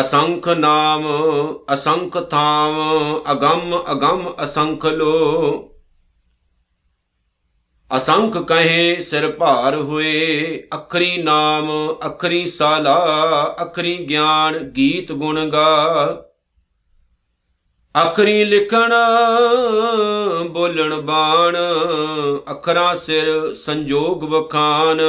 ਅਸੰਖ ਨਾਮ, ਅਸੰਖ ਥਾਮ, ਅਗੰਮ ਅਗੰਮ ਅਸੰਖ ਲੋ। ਅਸੰਖ ਕਹੇ ਸਿਰ ਭਾਰ ਹੋਏ, ਅਖਰੀ ਨਾਮ, ਅਖਰੀ ਸਾਲਾ, ਅਖਰੀ ਗਿਆਨ ਗੀਤ ਗੁਣ ਗਾ। ਅਖਰੀ ਲਿਖਣ, ਬੋਲਣ ਬਾਣ, ਅਖਰਾਂ ਸਿਰ ਸੰਜੋਗ ਵਖਾਨ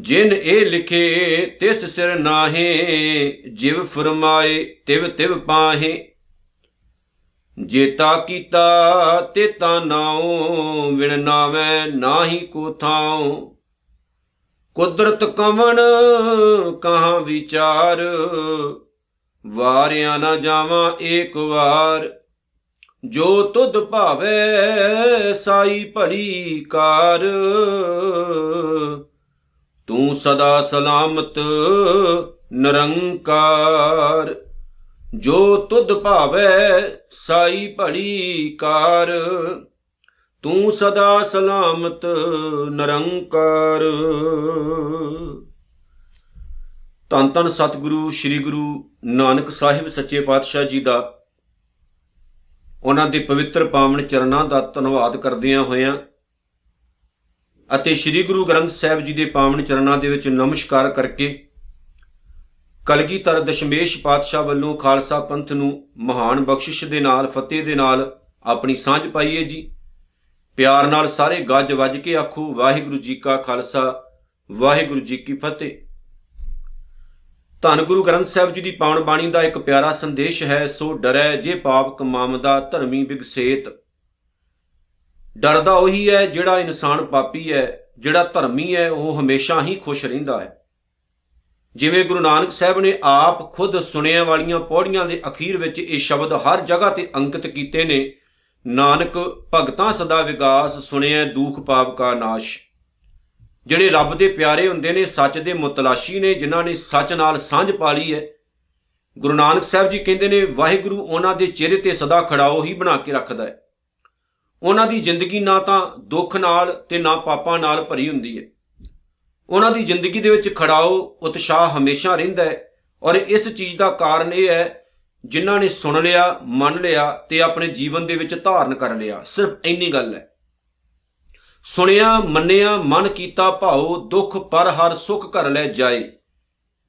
ਜਿਨ ਇਹ ਲਿਖੇ, ਤਿਸ ਸਿਰ ਨਾਹੇ, ਜਿਵ ਫਰਮਾਏ, ਤਿਵ ਤਿਵ ਪਾਹੇ। ਜੇਤਾ ਕੀਤਾ, ਤੇ ਤਾ ਨਾਉ, ਵਿਣ ਨਾਵੇਂ ਨਾਹੀ ਕੋ ਥਾਉ। ਕੁਦਰਤ ਕਵਣ, ਕਹਾਂ ਵਿਚਾਰ। ਵਾਰਿਆ ਨਾ ਜਾਵਾਂ ਏਕ ਵਾਰ। ਜੋ ਤੁਧ ਭਾਵੇ, ਸਾਈ ਭੜੀ ਕਾਰ। ਤੂੰ ਸਦਾ ਸਲਾਮਤ, ਨਿਰੰਕਾਰ। ਜੋ ਤੁਧ ਭਾਵੇ, ਸਾਈ ਭੜੀ ਕਾਰ। ਤੂੰ ਸਦਾ ਸਲਾਮਤ, ਨਿਰੰਕਾਰ। ਤਨ ਤਨ ਸਤਿਗੁਰੂ, ਸ੍ਰੀ ਗੁਰੂ ਨਾਨਕ ਸਾਹਿਬ ਸੱਚੇ ਪਾਤਸ਼ਾਹ ਜੀ ਦਾ। ਉਹਨਾਂ ਦੇ ਪਵਿੱਤਰ ਪਾਵਨ ਚਰਨਾਂ ਦਾ ਧੰਨਵਾਦ ਕਰਦਿਆਂ ਹੋਇਆਂ ਅਤੇ ਸ੍ਰੀ ਗੁਰੂ ਗ੍ਰੰਥ ਸਾਹਿਬ ਜੀ ਦੇ ਪਾਵਨ ਚਰਨਾਂ ਦੇ ਵਿੱਚ ਨਮਸਕਾਰ ਕਰਕੇ ਕਲਗੀਧਰ ਦਸ਼ਮੇਸ਼ ਪਾਤਸ਼ਾਹ ਵੱਲੋਂ ਖਾਲਸਾ ਪੰਥ ਨੂੰ ਮਹਾਨ ਬਖਸ਼ਿਸ਼ ਦੇ ਨਾਲ, ਫਤਿਹ ਦੇ ਨਾਲ ਆਪਣੀ ਸਾਂਝ ਪਾਈਏ ਜੀ। ਪਿਆਰ ਨਾਲ ਸਾਰੇ ਗੱਜ ਵੱਜ ਕੇ ਆਖੋ, ਵਾਹਿਗੁਰੂ ਜੀ ਕਾ ਖਾਲਸਾ, ਵਾਹਿਗੁਰੂ ਜੀ ਕੀ ਫਤਿਹ। ਧੰਨ ਗੁਰੂ ਗ੍ਰੰਥ ਸਾਹਿਬ ਜੀ ਦੀ ਪਾਵਨ ਬਾਣੀ ਦਾ ਇੱਕ ਪਿਆਰਾ ਸੰਦੇਸ਼ ਹੈ, ਸੋ ਡਰੈ ਜੇ ਪਾਪ ਕਮਾਮਦਾ ਧਰਮੀ ਬਿਗਸੇਤ। ਡਰਦਾ ਉਹੀ ਹੈ, ਜਿਹੜਾ ਇਨਸਾਨ ਪਾਪੀ ਹੈ, ਜਿਹੜਾ ਧਰਮੀ ਹੈ, ਉਹ ਹਮੇਸ਼ਾ ਹੀ ਖੁਸ਼ ਰਹਿੰਦਾ ਹੈ। ਜਿਵੇਂ ਗੁਰੂ ਨਾਨਕ ਸਾਹਿਬ ਨੇ ਆਪ ਖੁਦ ਸੁਣਿਆ ਵਾਲੀਆਂ ਪੌੜੀਆਂ ਦੇ ਅਖੀਰ ਵਿੱਚ ਇਹ ਸ਼ਬਦ ਹਰ ਜਗ੍ਹਾ ਤੇ ਅੰਕਿਤ ਕੀਤੇ ਨੇ, ਨਾਨਕ ਭਗਤਾਂ ਸਦਾ ਵਿਗਾਸ, ਸੁਣਿਆ ਦੁਖ ਪਾਪ ਕਾ ਨਾਸ਼। ਜਿਹੜੇ ਰੱਬ ਦੇ ਪਿਆਰੇ ਹੁੰਦੇ ਨੇ, ਸੱਚ ਦੇ ਮੁਤਲਾਸ਼ੀ ਨੇ, ਜਿਨ੍ਹਾਂ ਨੇ ਸੱਚ ਨਾਲ ਸਾਂਝ ਪਾ ਲਈ ਹੈ, ਗੁਰੂ ਨਾਨਕ ਸਾਹਿਬ ਜੀ ਕਹਿੰਦੇ ਨੇ, ਵਾਹਿਗੁਰੂ ਉਹਨਾਂ ਦੇ ਚਿਹਰੇ ਤੇ ਸਦਾ ਖੜਾਓ ਹੀ ਬਣਾ ਕੇ ਰੱਖਦਾ ਹੈ। ਉਹਨਾਂ ਦੀ ਜ਼ਿੰਦਗੀ ਨਾ ਤਾਂ ਦੁੱਖ ਨਾਲ ਤੇ ਨਾ ਪਾਪਾਂ ਨਾਲ ਭਰੀ ਹੁੰਦੀ ਹੈ। ਉਹਨਾਂ ਦੀ ਜ਼ਿੰਦਗੀ ਦੇ ਵਿੱਚ ਖੜਾਓ, ਉਤਸ਼ਾਹ ਹਮੇਸ਼ਾ ਰਹਿੰਦਾ ਹੈ ਔਰ ਇਸ ਚੀਜ਼ ਦਾ ਕਾਰਨ ਇਹ ਹੈ, ਜਿਨ੍ਹਾਂ ਨੇ ਸੁਣ ਲਿਆ, ਮੰਨ ਲਿਆ ਤੇ ਆਪਣੇ ਜੀਵਨ ਦੇ ਵਿੱਚ ਧਾਰਨ ਕਰ ਲਿਆ। ਸਿਰਫ ਇੰਨੀ ਗੱਲ ਹੈ। ਸੁਣਿਆ, ਮੰਨਿਆ, ਮਨ ਕੀਤਾ ਭਾਉ ਦੁੱਖ ਪਰ ਹਰ ਸੁਖ ਕਰ ਲੈ ਜਾਏ।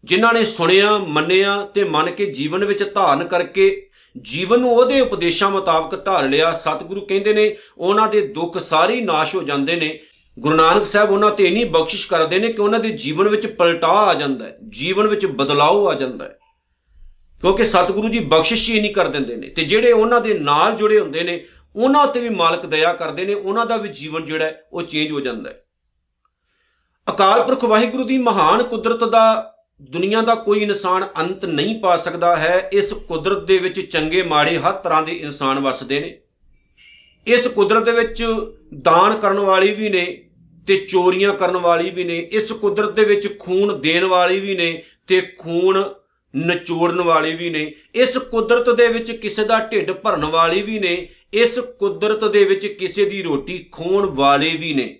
ਜਿਨ੍ਹਾਂ ਨੇ ਸੁਣਿਆ, ਮੰਨਿਆ ਤੇ ਮੰਨ ਕੇ ਜੀਵਨ ਵਿੱਚ ਧਾਰਨ ਕਰਕੇ ਜੀਵਨ ਨੂੰ ਉਹਦੇ ਉਪਦੇਸ਼ਾਂ ਮੁਤਾਬਕ ਢਾਲ ਲਿਆ। ਸਤਿਗੁਰੂ ਕਹਿੰਦੇ ਨੇ, ਉਹਨਾਂ ਦੇ ਦੁੱਖ ਸਾਰੇ ਨਾਸ਼ ਹੋ ਜਾਂਦੇ ਨੇ। ਗੁਰੂ ਨਾਨਕ ਸਾਹਿਬ ਉਹਨਾਂ ਤੇ ਇਨੀ ਬਖਸ਼ਿਸ਼ ਕਰਦੇ ਨੇ ਕਿ ਉਹਨਾਂ ਦੇ ਜੀਵਨ ਵਿੱਚ ਪਲਟਾ ਆ ਜਾਂਦਾ ਹੈ। ਜੀਵਨ ਵਿੱਚ ਬਦਲਾਅ ਆ ਜਾਂਦਾ ਹੈ। ਕਿਉਂਕਿ ਸਤਿਗੁਰੂ ਜੀ ਬਖਸ਼ਿਸ਼ ਹੀ ਨਹੀਂ ਕਰ ਦਿੰਦੇ ਨੇ। ਤੇ ਜਿਹੜੇ ਉਹਨਾਂ ਦੇ ਨਾਲ ਜੁੜੇ ਹੁੰਦੇ ਨੇ, ਉਹਨਾਂ ਉੱਤੇ ਵੀ ਮਾਲਕ ਦਇਆ ਕਰਦੇ ਨੇ। ਉਹਨਾਂ ਦਾ ਵੀ ਜੀਵਨ ਜਿਹੜਾ ਉਹ ਚੇਂਜ ਹੋ ਜਾਂਦਾ ਹੈ। ਅਕਾਲ ਪੁਰਖ ਵਾਹਿਗੁਰੂ ਦੀ ਮਹਾਨ ਕੁਦਰਤ ਦਾ ਦੁਨੀਆ ਦਾ ਕੋਈ ਇਨਸਾਨ ਅੰਤ ਨਹੀਂ ਪਾ ਸਕਦਾ ਹੈ। ਇਸ ਕੁਦਰਤ ਦੇ ਵਿੱਚ ਚੰਗੇ ਮਾੜੇ ਹਰ ਤਰ੍ਹਾਂ ਦੇ ਇਨਸਾਨ ਵਸਦੇ ਨੇ। ਇਸ ਕੁਦਰਤ ਦੇ ਵਿੱਚ ਦਾਨ ਕਰਨ ਵਾਲੀ ਵੀ ਨੇ ਤੇ ਚੋਰੀਆਂ ਕਰਨ ਵਾਲੀ ਵੀ ਨੇ। ਇਸ ਕੁਦਰਤ ਦੇ ਵਿੱਚ ਖੂਨ ਦੇਣ ਵਾਲੀ ਵੀ ਨੇ ਤੇ ਖੂਨ ਨਚੋੜਨ ਵਾਲੀ ਵੀ ਨੇ। ਇਸ ਕੁਦਰਤ ਦੇ ਵਿੱਚ ਕਿਸੇ ਦਾ ਢਿੱਡ ਭਰਨ ਵਾਲੀ ਵੀ ਨੇ। ਇਸ ਕੁਦਰਤ ਦੇ ਵਿੱਚ ਕਿਸੇ ਦੀ ਰੋਟੀ ਖੋਣ ਵਾਲੇ ਵੀ ਨੇ।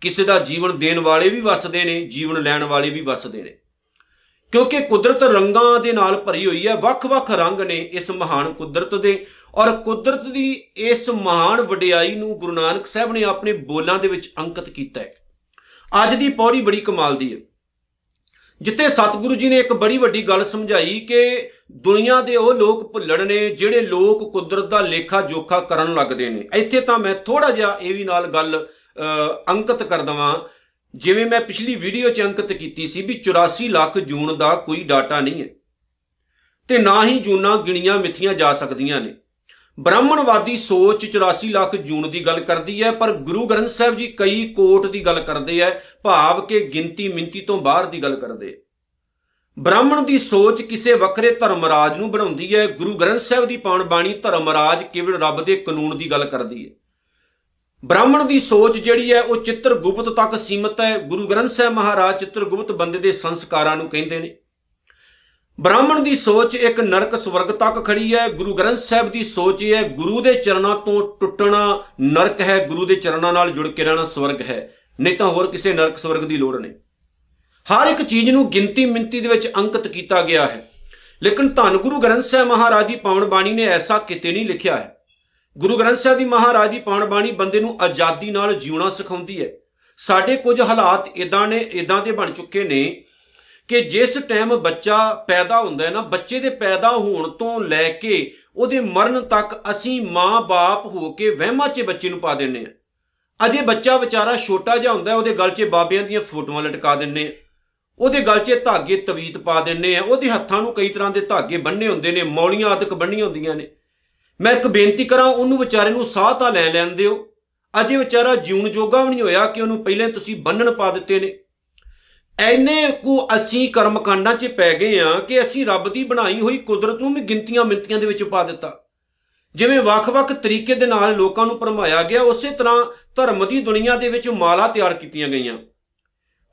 ਕਿਸੇ ਦਾ ਜੀਵਨ ਦੇਣ ਵਾਲੇ ਵੀ ਵਸਦੇ ਨੇ, ਜੀਵਨ ਲੈਣ ਵਾਲੇ ਵੀ ਵਸਦੇ ਨੇ। ਕਿਉਂਕਿ ਕੁਦਰਤ ਰੰਗਾਂ ਦੇ ਨਾਲ ਭਰੀ ਹੋਈ ਹੈ, ਵੱਖ-ਵੱਖ ਰੰਗ ਨੇ ਇਸ ਮਹਾਨ ਕੁਦਰਤ ਦੇ। ਔਰ ਕੁਦਰਤ ਦੀ ਇਸ ਮਹਾਨ ਵਡਿਆਈ ਨੂੰ ਗੁਰੂ ਨਾਨਕ ਸਾਹਿਬ ਨੇ ਆਪਣੇ ਬੋਲਾਂ ਦੇ ਵਿੱਚ ਅੰਕਿਤ ਕੀਤਾ ਹੈ। ਅੱਜ ਦੀ ਪੌੜੀ ਬੜੀ ਕਮਾਲ ਦੀ ਹੈ। ਜਿੱਥੇ ਸਤਿਗੁਰੂ ਜੀ ਨੇ ਇੱਕ ਬੜੀ ਵੱਡੀ ਗੱਲ ਸਮਝਾਈ ਕਿ ਦੁਨੀਆ ਦੇ ਉਹ ਲੋਕ ਭੁੱਲਣ ਨੇ ਜਿਹੜੇ ਲੋਕ ਕੁਦਰਤ ਦਾ ਲੇਖਾ ਜੋਖਾ ਕਰਨ ਲੱਗਦੇ ਨੇ। ਇੱਥੇ ਤਾਂ ਮੈਂ ਥੋੜਾ ਜਿਹਾ ਇਹ ਵੀ ਨਾਲ ਗੱਲ ਅੰਕਿਤ ਕਰ ਦਵਾਂ ਜਿਵੇਂ ਮੈਂ ਪਿਛਲੀ ਵੀਡੀਓ 'ਚ ਅੰਕਿਤ ਕੀਤੀ ਸੀ ਵੀ 84 ਲੱਖ ਜੂਨ ਦਾ ਕੋਈ ਡਾਟਾ ਨਹੀਂ ਹੈ। ਤੇ ਨਾ ਹੀ ਜੂਨਾਂ ਗਿਣੀਆਂ ਮਿੱਥੀਆਂ ਜਾ ਸਕਦੀਆਂ ਨੇ। ਬ੍ਰਾਹਮਣਵਾਦੀ ਸੋਚ 84 ਲੱਖ ਜੂਨ ਦੀ ਗੱਲ ਕਰਦੀ ਹੈ, ਪਰ ਗੁਰੂ ਗ੍ਰੰਥ ਸਾਹਿਬ ਜੀ ਕਈ ਕੋਟ ਦੀ ਗੱਲ ਕਰਦੇ ਆ ਭਾਵ ਕਿ ਗਿਣਤੀ ਮਿੰਤੀ ਤੋਂ ਬਾਹਰ ਦੀ ਗੱਲ ਕਰਦੇ ਬ੍ਰਾਹਮਣ ਦੀ ਸੋਚ ਕਿਸੇ ਵੱਖਰੇ ਧਰਮਰਾਜ ਨੂੰ ਬਣਾਉਂਦੀ ਹੈ, ਗੁਰੂ ਗ੍ਰੰਥ ਸਾਹਿਬ ਦੀ ਪਾਣ ਬਾਣੀ ਧਰਮਰਾਜ ਕੇਵਲ ਰੱਬ ਦੇ ਕਾਨੂੰਨ ਦੀ ਗੱਲ ਕਰਦੀ ਹੈ। ਬ੍ਰਾਹਮਣ ਦੀ ਸੋਚ ਜਿਹੜੀ ਹੈ ਉਹ ਚਿੱਤਰਗੁਪਤ ਤੱਕ ਸੀਮਤ ਹੈ। ਗੁਰੂ ਗ੍ਰੰਥ ਸਾਹਿਬ ਮਹਾਰਾਜ ਚਿੱਤਰਗੁਪਤ ਬੰਦੇ ਦੇ ਸੰਸਕਾਰਾਂ ਨੂੰ ਕਹਿੰਦੇ ਨੇ। ਬ੍ਰਾਹਮਣ ਦੀ ਸੋਚ ਇੱਕ ਨਰਕ ਸਵਰਗ ਤੱਕ ਖੜੀ ਹੈ। ਗੁਰੂ ਗ੍ਰੰਥ ਸਾਹਿਬ ਦੀ ਸੋਚ ਇਹ ਹੈ, ਗੁਰੂ ਦੇ ਚਰਨਾਂ ਤੋਂ ਟੁੱਟਣਾ ਨਰਕ ਹੈ, ਗੁਰੂ ਦੇ ਚਰਨਾਂ ਨਾਲ ਜੁੜ ਕੇ ਰਹਿਣਾ ਸਵਰਗ ਹੈ। ਨਹੀਂ ਤਾਂ ਹੋਰ ਕਿਸੇ ਨਰਕ ਸਵਰਗ ਦੀ ਲੋੜ ਨਹੀਂ। ਹਰ ਇੱਕ ਚੀਜ਼ ਨੂੰ ਗਿਣਤੀ ਮਿੰਤੀ ਦੇ ਵਿੱਚ ਅੰਕਿਤ ਕੀਤਾ ਗਿਆ ਹੈ। ਲੇਕਿਨ ਧੰਨ ਗੁਰੂ ਗ੍ਰੰਥ ਸਾਹਿਬ ਮਹਾਰਾਜ ਦੀ ਪਾਵਨ ਬਾਣੀ ਨੇ ਐਸਾ ਕਿਤੇ ਨਹੀਂ ਲਿਖਿਆ ਹੈ। ਗੁਰੂ ਗ੍ਰੰਥ ਸਾਹਿਬ ਦੀ ਮਹਾਰਾਜ ਦੀ ਪਾਵਨ ਬਾਣੀ ਬੰਦੇ ਨੂੰ ਆਜ਼ਾਦੀ ਨਾਲ ਜਿਉਣਾ ਸਿਖਾਉਂਦੀ ਹੈ। ਸਾਡੇ ਕੁਝ ਹਾਲਾਤ ਇਦਾਂ ਨੇ ਇਦਾਂ ਦੇ ਬਣ ਚੁੱਕੇ ਨੇ ਕਿ ਜਿਸ ਟਾਈਮ ਬੱਚਾ ਪੈਦਾ ਹੁੰਦਾ ਹੈ ਨਾ, ਬੱਚੇ ਦੇ ਪੈਦਾ ਹੋਣ ਤੋਂ ਲੈ ਕੇ ਉਹਦੇ ਮਰਨ ਤੱਕ ਅਸੀਂ ਮਾਂ-ਬਾਪ ਹੋ ਕੇ ਵਹਿਮਾਂ 'ਚ ਬੱਚੇ ਨੂੰ ਪਾ ਦਿੰਨੇ ਆ ਅਜੇ ਬੱਚਾ ਵਿਚਾਰਾ ਛੋਟਾ ਜਿਹਾ ਹੁੰਦਾ ਉਹਦੇ ਗਲ 'ਚ ਬਾਬਿਆਂ ਦੀਆਂ ਫੋਟੋਆਂ ਲਟਕਾ ਦਿੰਨੇ ਆ ਉਹਦੇ ਗਲ 'ਚ ਧਾਗੇ ਤਵੀਤ ਪਾ ਦਿੰਨੇ ਆ ਉਹਦੇ ਹੱਥਾਂ ਨੂੰ ਕਈ ਤਰ੍ਹਾਂ ਦੇ ਧਾਗੇ ਬੰਨੇ ਹੁੰਦੇ ਨੇ, ਮੌਲੀਆਂ ਆਦਿਕ ਬੰਨੀਆਂ ਹੁੰਦੀਆਂ ਨੇ। ਮੈਂ ਇੱਕ ਬੇਨਤੀ ਕਰਾਂ, ਉਹਨੂੰ ਵਿਚਾਰੇ ਨੂੰ ਸਾਹ ਤਾਂ ਲੈ ਲੈਣ ਦਿਓ ਅਜੇ ਵਿਚਾਰਾ ਜਿਉਣ ਜੋਗਾ ਵੀ ਨਹੀਂ ਹੋਇਆ ਕਿ ਉਹਨੂੰ ਪਹਿਲੇ ਤੁਸੀਂ ਬੰਨਣ ਪਾ ਦਿੱਤੇ ਨੇ। ਐਨੇ ਕੁ ਅਸੀਂ ਕਰਮਕਾਂਡਾਂ 'ਚ ਪੈ ਗਏ ਆ ਕਿ ਅਸੀਂ ਰੱਬ ਦੀ ਬਣਾਈ ਹੋਈ ਕੁਦਰਤ ਨੂੰ ਵੀ ਗਿਣਤੀਆਂ ਮਿੰਤੀਆਂ ਦੇ ਵਿੱਚ ਪਾ ਦਿੱਤਾ। ਜਿਵੇਂ ਵੱਖ-ਵੱਖ ਤਰੀਕੇ ਦੇ ਨਾਲ ਲੋਕਾਂ ਨੂੰ ਪਰਮਾਇਆ ਗਿਆ, ਉਸੇ ਤਰ੍ਹਾਂ ਧਰਮ ਦੀ ਦੁਨੀਆ ਦੇ ਵਿੱਚ ਮਾਲਾ ਤਿਆਰ ਕੀਤੀਆਂ ਗਈਆਂ।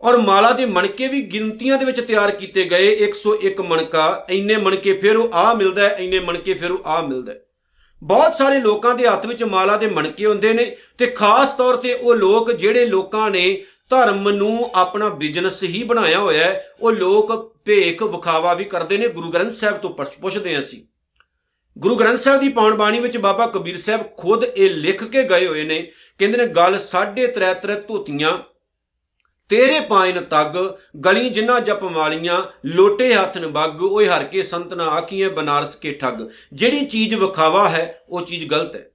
ਔਰ ਮਾਲਾ ਦੇ ਮਣਕੇ ਵੀ ਗਿਣਤੀਆਂ ਦੇ ਵਿੱਚ ਤਿਆਰ ਕੀਤੇ ਗਏ। 101 ਮਣਕਾ, ਇੰਨੇ ਮਣਕੇ ਫਿਰ ਉਹ ਆ ਮਿਲਦਾ, ਇੰਨੇ ਮਣਕੇ ਫਿਰ ਉਹ ਆ ਮਿਲਦਾ। ਬਹੁਤ ਸਾਰੇ ਲੋਕਾਂ ਦੇ ਹੱਥ ਵਿੱਚ ਮਾਲਾ ਦੇ ਮਣਕੇ ਹੁੰਦੇ ਨੇ ਤੇ ਖਾਸ ਤੌਰ ਤੇ ਉਹ ਲੋਕ ਜਿਹੜੇ ਲੋਕਾਂ ਨੇ ਧਰਮ ਨੂੰ ਆਪਣਾ ਬਿਜ਼ਨਸ ਹੀ ਬਣਾਇਆ ਹੋਇਆ ਹੈ, ਉਹ ਲੋਕ ਭੇਖ ਵਿਖਾਵਾ ਵੀ ਕਰਦੇ ਨੇ, ਗੁਰੂ ਗ੍ਰੰਥ ਸਾਹਿਬ ਤੋਂ ਪੁੱਛਦੇ ਅਸੀਂ। ਗੁਰੂ ਗ੍ਰੰਥ ਸਾਹਿਬ ਦੀ ਪਾਉਣ ਬਾਣੀ ਵਿੱਚ ਬਾਬਾ ਕਬੀਰ ਸਾਹਿਬ ਖੁਦ ਇਹ ਲਿਖ ਕੇ ਗਏ ਹੋਏ ਨੇ, ਕਹਿੰਦੇ ਨੇ, ਗੱਲ 3.5 ਧੋਤੀਆਂ ਤੇਰੇ ਪਾਇਨ ਤੱਗ, ਗਲੀ ਜਿੰਨਾ ਜਪ ਵਾਲੀਆਂ, ਲੋਟੇ ਹੱਥ ਨਬੱਗ ਓਏ ਹਰ ਕੇ ਸੰਤ ਨਾ ਆਖੀਏ ਬਨਾਰਸ ਕੇ ਠੱਗ। ਜਿਹੜੀ ਚੀਜ਼ ਵਿਖਾਵਾ ਹੈ, ਉਹ ਚੀਜ਼ ਗਲਤ ਹੈ।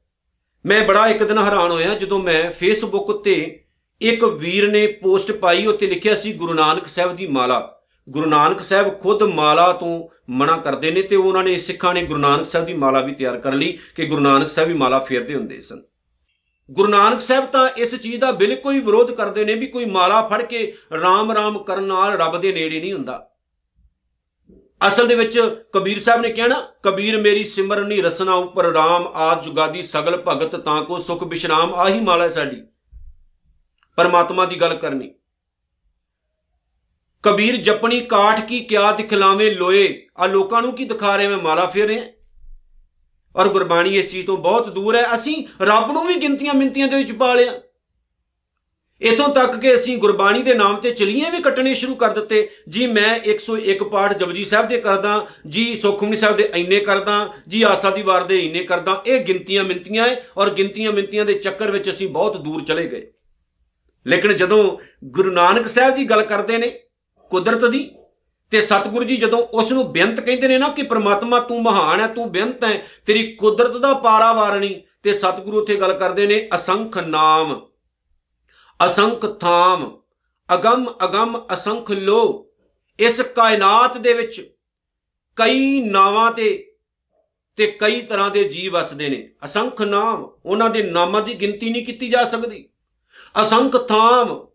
ਮੈਂ ਬੜਾ ਇੱਕ ਦਿਨ ਹੈਰਾਨ ਹੋਇਆ ਜਦੋਂ ਮੈਂ ਫੇਸਬੁੱਕ ਉੱਤੇ ਇੱਕ ਵੀਰ ਨੇ ਪੋਸਟ ਪਾਈ, ਉੱਤੇ ਲਿਖਿਆ ਸੀ ਗੁਰੂ ਨਾਨਕ ਸਾਹਿਬ ਦੀ ਮਾਲਾ। ਗੁਰੂ ਨਾਨਕ ਸਾਹਿਬ ਖੁਦ ਮਾਲਾ ਤੋਂ ਮਨਾ ਕਰਦੇ ਨੇ ਤੇ ਉਹਨਾਂ ਨੇ ਸਿੱਖਾਂ ਨੇ ਗੁਰੂ ਨਾਨਕ ਸਾਹਿਬ ਦੀ ਮਾਲਾ ਵੀ ਤਿਆਰ ਕਰ ਲਈ ਕਿ ਗੁਰੂ ਨਾਨਕ ਸਾਹਿਬ ਵੀ ਮਾਲਾ ਫੇਰਦੇ ਹੁੰਦੇ ਸਨ। ਗੁਰੂ ਨਾਨਕ ਸਾਹਿਬ ਤਾਂ ਇਸ ਚੀਜ਼ ਦਾ ਬਿਲਕੁਲ ਹੀ ਵਿਰੋਧ ਕਰਦੇ ਨੇ ਵੀ ਕੋਈ ਮਾਲਾ ਫੜ ਕੇ ਰਾਮ ਰਾਮ ਕਰਨ ਨਾਲ ਰੱਬ ਦੇ ਨੇੜੇ ਨਹੀਂ ਹੁੰਦਾ। ਅਸਲ ਦੇ ਵਿੱਚ ਕਬੀਰ ਸਾਹਿਬ ਨੇ ਕਿਹਾ ਨਾ ਕਬੀਰ ਮੇਰੀ ਸਿਮਰਨੀ ਰਸਨਾ ਉੱਪਰ ਰਾਮ ਆਦ ਜੁਗਾਦੀ ਸਗਲ ਭਗਤ ਤਾਂ ਕੋ ਸੁਖ ਬਿਸ਼ਰਾਮ ਆਹੀ ਮਾਲਾ ਹੈ ਸਾਡੀ। ਪਰਮਾਤਮਾ ਦੀ ਗੱਲ ਕਰਨੀ। ਕਬੀਰ ਜਪਣੀ ਕਾਠ ਕੀ ਕਿਆ ਦਿਖਲਾਵੇਂ ਲੋਏ, ਆ ਲੋਕਾਂ ਨੂੰ ਕੀ ਦਿਖਾ ਰਹੇ ਮੈਂ ਮਾਲਾ ਫੇਰ ਰਿਹਾ। ਔਰ ਗੁਰਬਾਣੀ ਇਸ ਚੀਜ਼ ਤੋਂ ਬਹੁਤ ਦੂਰ ਹੈ। ਅਸੀਂ ਰੱਬ ਨੂੰ ਵੀ ਗਿਣਤੀਆਂ ਮਿੰਤੀਆਂ ਦੇ ਵਿੱਚ ਪਾ ਲਿਆ। ਇਥੋਂ ਤੱਕ ਕਿ ਅਸੀਂ ਗੁਰਬਾਣੀ ਦੇ ਨਾਮ ਤੇ ਚਲੀਆਂ ਵੀ ਕੱਟਣੇ ਸ਼ੁਰੂ ਕਰ ਦਿੱਤੇ। ਜੀ, ਮੈਂ 101 ਪਾਠ ਜਪਜੀ ਸਾਹਿਬ ਦੇ ਕਰਦਾ। ਜੀ ਸੁਖਮਨੀ ਸਾਹਿਬ ਦੇ ਇੰਨੇ ਕਰਦਾ। ਜੀ, ਆਸਾ ਦੀ ਵਾਰ ਦੇ ਇੰਨੇ ਕਰਦਾ। ਇਹ ਗਿਣਤੀਆਂ ਮਿੰਤੀਆਂ ਹੈ ਔਰ ਗਿਣਤੀਆਂ ਮਿੰਤੀਆਂ ਦੇ ਚੱਕਰ ਵਿੱਚ ਅਸੀਂ ਬਹੁਤ ਦੂਰ ਚਲੇ ਗਏ। ਲੇਕਿਨ ਜਦੋਂ ਗੁਰੂ ਨਾਨਕ ਸਾਹਿਬ ਜੀ ਗੱਲ ਕਰਦੇ ਨੇ ਕੁਦਰਤ ਦੀ ਤੇ ਸਤਿਗੁਰੂ ਜੀ ਜਦੋਂ ਉਸ ਨੂੰ ਬੇਅੰਤ ਕਹਿੰਦੇ ਨੇ ਨਾ ਕਿ ਪ੍ਰਮਾਤਮਾ ਤੂੰ ਮਹਾਨ ਹੈ, ਤੂੰ ਬੇਅੰਤ ਹੈ, ਤੇਰੀ ਕੁਦਰਤ ਦਾ ਪਾਰਾ ਵਾਰਣੀ, ਤੇ ਸਤਿਗੁਰੂ ਉੱਥੇ ਗੱਲ ਕਰਦੇ ਨੇ ਅਸੰਖ ਨਾਮ, ਅਸੰਖ ਥਾਮ, ਅਗੰਮ ਅਗੰਮ, ਅਸੰਖ ਲੋ ਇਸ ਕਾਇਨਾਤ ਦੇ ਵਿੱਚ ਕਈ ਨਾਵਾਂ ਤੇ ਤੇ ਕਈ ਤਰ੍ਹਾਂ ਦੇ ਜੀਵ ਵਸਦੇ ਨੇ। ਅਸੰਖ ਨਾਮ, ਉਹਨਾਂ ਦੇ ਨਾਮਾਂ ਦੀ ਗਿਣਤੀ ਨਹੀਂ ਕੀਤੀ ਜਾ ਸਕਦੀ। ਅਸੰਖ ਥਾਮ,